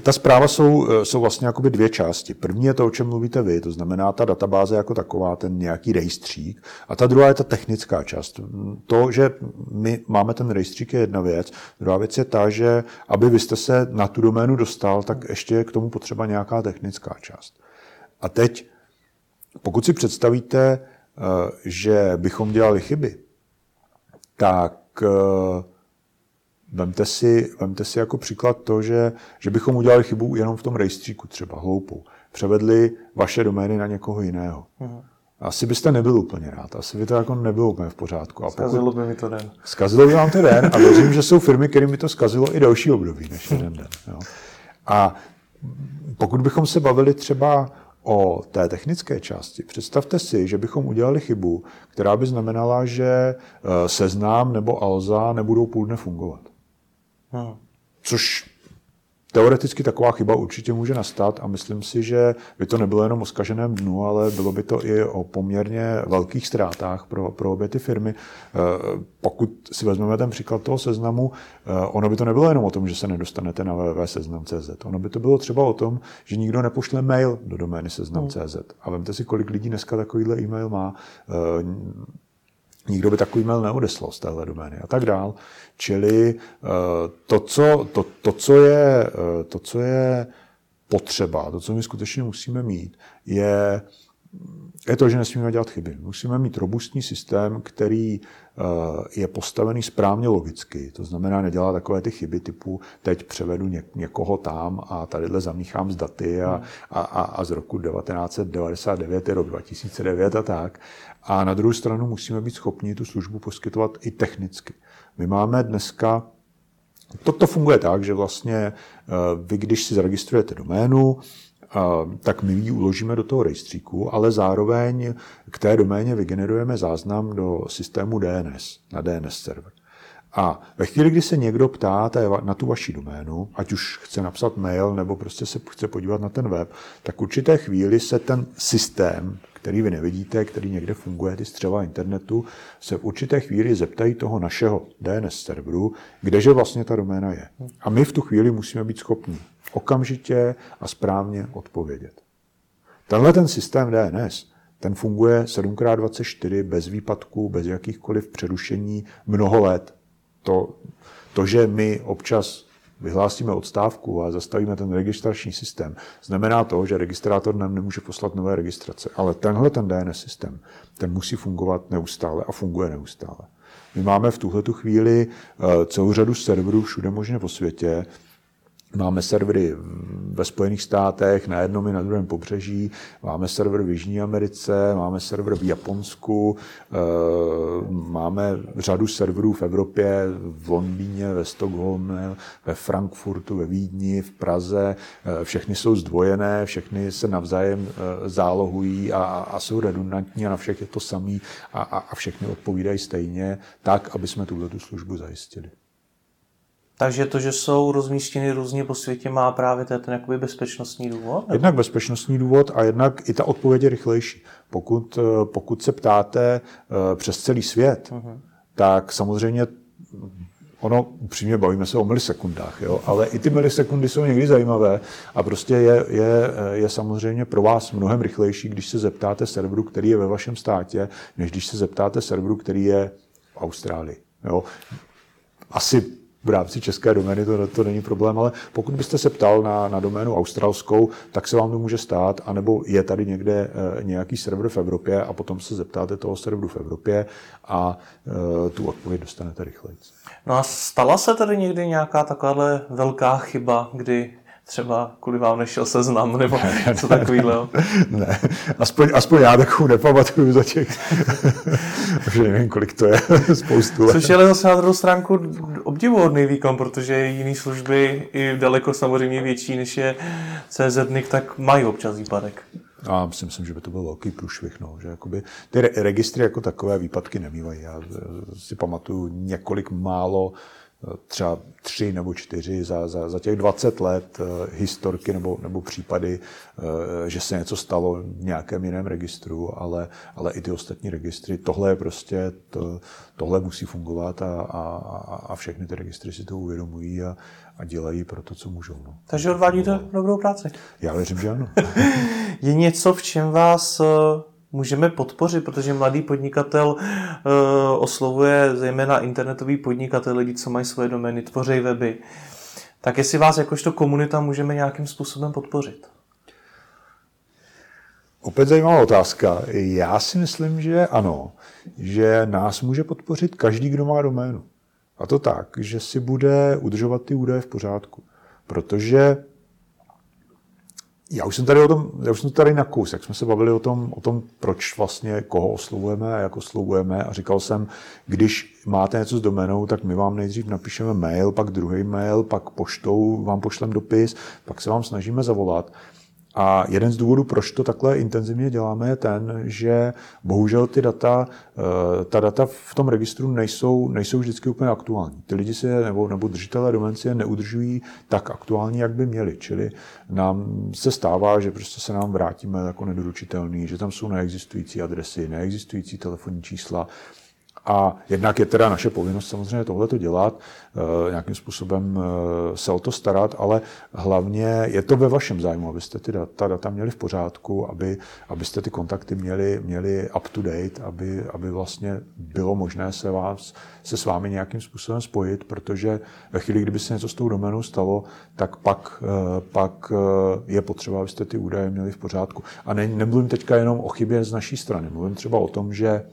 ta zpráva jsou, eh, jsou vlastně jakoby dvě části. První je to, o čem mluvíte vy, to znamená ta databáze jako taková, ten nějaký rejstřík. A ta druhá je ta technická část. To, že my máme ten rejstřík, je jedna věc. Druhá věc je ta, že aby vy jste se na tu doménu dostal, tak ještě je k tomu potřeba nějaká technická část. A teď, pokud si představíte, eh, že bychom dělali chyby, tak Vemte si, vemte si jako příklad to, že, že bychom udělali chybu jenom v tom rejstříku, třeba hloupou. Převedli vaše domény na někoho jiného. Asi byste nebyl úplně rád, asi by to jako nebylo úplně v pořádku. A pokud, Zkazilo by mi to den. Zkazilo by vám to den a věřím, že jsou firmy, kterým by to zkazilo i další období než jeden den. Jo. A pokud bychom se bavili třeba o té technické části, představte si, že bychom udělali chybu, která by znamenala, že eh, seznám nebo Alza nebudou půl dne fungovat. Hmm. Což teoreticky taková chyba určitě může nastat a myslím si, že by to nebylo jenom o zkaženém dnu, ale bylo by to i o poměrně velkých ztrátách pro, pro obě ty firmy. Eh, Pokud si vezmeme ten příklad toho seznamu, eh, ono by to nebylo jenom o tom, že se nedostanete na www.seznam.cz. Ono by to bylo třeba o tom, že nikdo nepošle mail do domény seznam.cz. A vemte si, kolik lidí dneska takovýhle e-mail má. Nikdo by takový mail neodeslal z téhle domény a tak dál. Čili eh, to, co, to, to, co je, eh, to, co je potřeba, to, co my skutečně musíme mít, je je to, že nesmíme dělat chyby. Musíme mít robustní systém, který eh, je postavený správně logicky. To znamená, nedělá takové ty chyby typu teď převedu někoho tam a tadyhle zamíchám z daty a, a, a, a z roku 1999 je rok 2009 a tak. A na druhou stranu musíme být schopni tu službu poskytovat i technicky. My máme dneska Toto funguje tak, že vlastně eh, vy, když si zaregistrujete doménu, tak my ji uložíme do toho rejstříku, ale zároveň k té doméně vygenerujeme záznam do systému DNS, na DNS server. A ve chvíli, kdy se někdo ptá na tu vaši doménu, ať už chce napsat mail nebo prostě se chce podívat na ten web, tak v určité chvíli se ten systém, který vy nevidíte, který někde funguje, ty střeva internetu, se v určité chvíli zeptají toho našeho DNS serveru, kdeže vlastně ta doména je. A my v tu chvíli musíme být schopni okamžitě a správně odpovědět. Tenhle ten systém DNS, ten funguje 7x24 bez výpadků, bez jakýchkoliv přerušení mnoho let. To, to, že my občas vyhlásíme odstávku a zastavíme ten registrační systém, znamená to, že registrátor nám nemůže poslat nové registrace. Ale tenhle ten DNS systém, ten musí fungovat neustále a funguje neustále. My máme v tuhle chvíli eh, celou řadu serverů všude možně po světě, Máme servery ve Spojených státech, na jednom i na druhém pobřeží, máme server v Jižní Americe, máme server v Japonsku, eh, máme řadu serverů v Evropě, v Londýně, ve Stockholmu, ve Frankfurtu, ve Vídni, v Praze. Eh, všechny jsou zdvojené, všechny se navzájem eh, zálohují a, a jsou redundantní a na všech je to samý a, a, a všechny odpovídají stejně, tak, aby jsme tuto službu zajistili. Takže to, že jsou rozmístěny různě po světě, má právě ten jakoby bezpečnostní důvod? Nebo? Jednak bezpečnostní důvod a jednak i ta odpověď je rychlejší. Pokud, eh, pokud se ptáte eh, přes celý svět, uh-huh. tak samozřejmě ono, upřímně bavíme se o milisekundách, jo? ale i ty milisekundy jsou někdy zajímavé a prostě je, je, je samozřejmě pro vás mnohem rychlejší, když se zeptáte serveru, který je ve vašem státě, než když se zeptáte serveru, který je v Austrálii. Jo? Asi v rámci české domény to, to není problém, ale pokud byste se ptal na, na doménu australskou, tak se vám to může stát, anebo je tady někde e, nějaký server v Evropě a potom se zeptáte toho serveru v Evropě a e, tu odpověď dostanete rychleji. No a stala se tady někdy nějaká takováhle velká chyba, kdy třeba kvůli vám nešel seznam, nebo co takového? ne, aspoň, aspoň já takovou nepamatuju za těch, že nevím, kolik to je, spoustu let. Což je ale zase na druhou stránku obdivuhodný výkon, protože jiné služby i daleko samozřejmě větší, než je CZ, tak mají občas výpadek. A myslím, myslím, že by to byl velký průšvih, no, že jakoby ty registry jako takové výpadky nemývají. Já si pamatuju několik málo třeba tři nebo čtyři za, za, za těch 20 let eh, historky nebo, nebo případy, eh, že se něco stalo v nějakém jiném registru, ale, ale i ty ostatní registry. Tohle je prostě, to, tohle musí fungovat a, a, a všechny ty registry si to uvědomují a, a dělají pro to, co můžou. No. Takže odvádíte dobrou práci. Já věřím, že ano. je něco, v čem vás eh, můžeme podpořit, protože mladý podnikatel uh, oslovuje zejména internetový podnikatel, lidi, co mají svoje domény, tvoří weby. Tak jestli vás jakožto komunita můžeme nějakým způsobem podpořit? Opět zajímavá otázka. Já si myslím, že ano, že nás může podpořit každý, kdo má doménu. A to tak, že si bude udržovat ty údaje v pořádku. Protože já už jsem tady o tom, já už jsem tady na kus, jak jsme se bavili o tom, o tom, proč vlastně koho oslovujeme a jak oslovujeme a říkal jsem, když máte něco s doménou, tak my vám nejdřív napíšeme mail, pak druhý mail, pak poštou vám pošlem dopis, pak se vám snažíme zavolat. A jeden z důvodů, proč to takhle intenzivně děláme, je ten, že bohužel ty data, eh, ta data v tom registru nejsou, nejsou vždycky úplně aktuální. Ty lidi si nebo, nebo držitelé domen si je neudržují tak aktuální, jak by měli. Čili nám se stává, že prostě se nám vrátíme jako nedoručitelný, že tam jsou neexistující adresy, neexistující telefonní čísla, A jednak je teda naše povinnost samozřejmě tohle to dělat, eh, nějakým způsobem eh, se o to starat, ale hlavně je to ve vašem zájmu, abyste ty data, data měli v pořádku, aby, abyste ty kontakty měli, měli up to date, aby, aby vlastně bylo možné se, vás, se s vámi nějakým způsobem spojit, protože ve chvíli, kdyby se něco s tou doménou stalo, tak pak, eh, pak je potřeba, abyste ty údaje měli v pořádku. A ne, nemluvím teďka jenom o chybě z naší strany, mluvím třeba o tom, že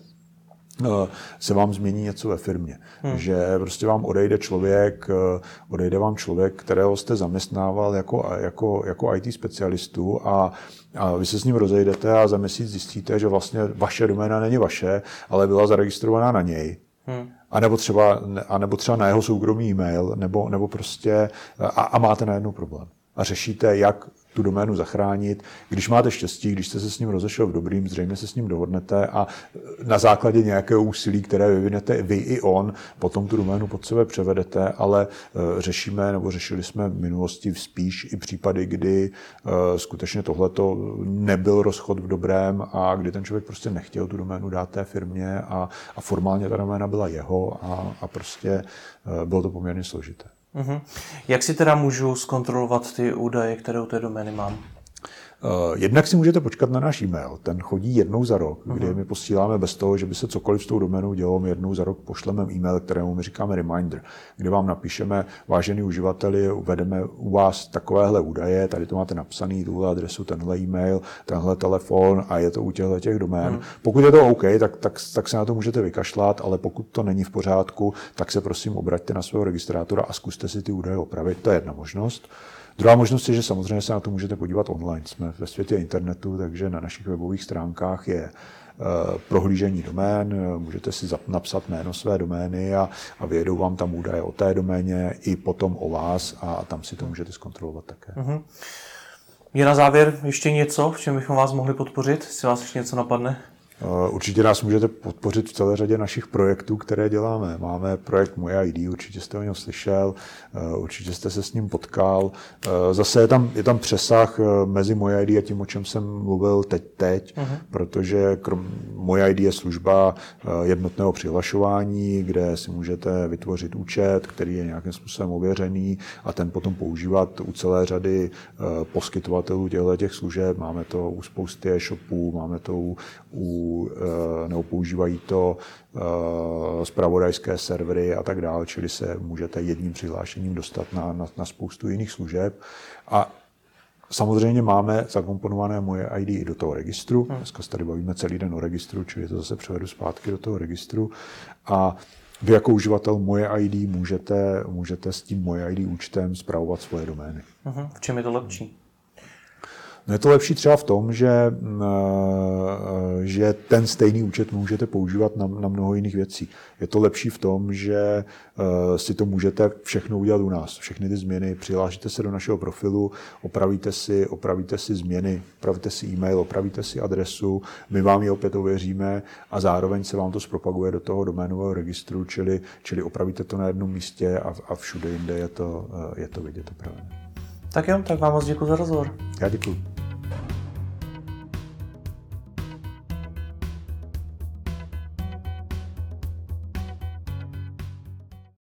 se vám změní něco ve firmě. Hmm. Že prostě vám odejde člověk, eh, odejde vám člověk, kterého jste zaměstnával jako, jako, jako IT specialistu a, a vy se s ním rozejdete a za měsíc zjistíte, že vlastně vaše doména není vaše, ale byla zaregistrovaná na něj. Hmm. A nebo třeba, a nebo třeba na jeho soukromý e-mail, nebo, nebo prostě, a, a máte najednou problém. A řešíte, jak tu doménu zachránit. Když máte štěstí, když jste se s ním rozešel v dobrým, zřejmě se s ním dohodnete a na základě nějakého úsilí, které vyvinete vy i on, potom tu doménu pod sebe převedete, ale eh, řešíme nebo řešili jsme v minulosti spíš i případy, kdy eh, skutečně tohleto nebyl rozchod v dobrém a kdy ten člověk prostě nechtěl tu doménu dát té firmě a, a formálně ta doména byla jeho a, a prostě bylo to poměrně složité. Mm-hmm. Jak si teda můžu zkontrolovat ty údaje, které u té domény mám? Eh, jednak si můžete počkat na náš e-mail, ten chodí jednou za rok, uh-huh. kdy mhm. my posíláme bez toho, že by se cokoliv s tou doménou dělo, my jednou za rok pošleme e-mail, kterému my říkáme reminder, kde vám napíšeme, vážený uživateli, uvedeme u vás takovéhle údaje, tady to máte napsaný, tuhle adresu, tenhle e-mail, tenhle telefon a je to u těchto těch domén. Uh-huh. Pokud je to OK, tak, tak, tak se na to můžete vykašlat, ale pokud to není v pořádku, tak se prosím obraťte na svého registrátora a zkuste si ty údaje opravit. To je jedna možnost. Druhá možnost je, že samozřejmě se na to můžete podívat online. Jsme ve světě internetu, takže na našich webových stránkách je eh, prohlížení domén, můžete si napsat jméno své domény a, a vyjedou vám tam údaje o té doméně i potom o vás a tam si to můžete zkontrolovat také. Uh-huh. Je na závěr ještě něco, v čem bychom vás mohli podpořit, jestli vás ještě něco napadne? Eh, určitě nás můžete podpořit v celé řadě našich projektů, které děláme. Máme projekt Moje ID, určitě jste o něm slyšel, eh, určitě jste se s ním potkal. Eh, zase je tam, je tam přesah mezi Moje ID a tím, o čem jsem mluvil teď, teď uh-huh. protože krom, Moje ID je služba jednotného přihlašování, kde si můžete vytvořit účet, který je nějakým způsobem ověřený a ten potom používat u celé řady poskytovatelů těchto těch služeb. Máme to u spousty e-shopů, máme to u, Eh, nebo používají to spravodajské eh, servery a tak dále, čili se můžete jedním přihlášením dostat na, na, na spoustu jiných služeb. A Samozřejmě máme zakomponované moje ID i do toho registru. Hmm. Dneska se tady bavíme celý den o registru, čili to zase převedu zpátky do toho registru. A vy jako uživatel moje ID můžete, můžete s tím moje ID účtem zpravovat svoje domény. Uh-huh. V čem je to lepší? No je to lepší třeba v tom, že, mm, eh, že ten stejný účet můžete používat na, na mnoho jiných věcí. Je to lepší v tom, že eh, si to můžete všechno udělat u nás. Všechny ty změny, přihlášíte se do našeho profilu, opravíte si, opravíte si změny, opravíte si e-mail, opravíte si adresu, my vám ji opět ověříme a zároveň se vám to zpropaguje do toho doménového registru, čili, čili opravíte to na jednom místě a, a všude jinde je to, eh, je to vidět opravdu. Tak jo, tak vám moc děkuji za rozhovor. Já děkuji. Thank you.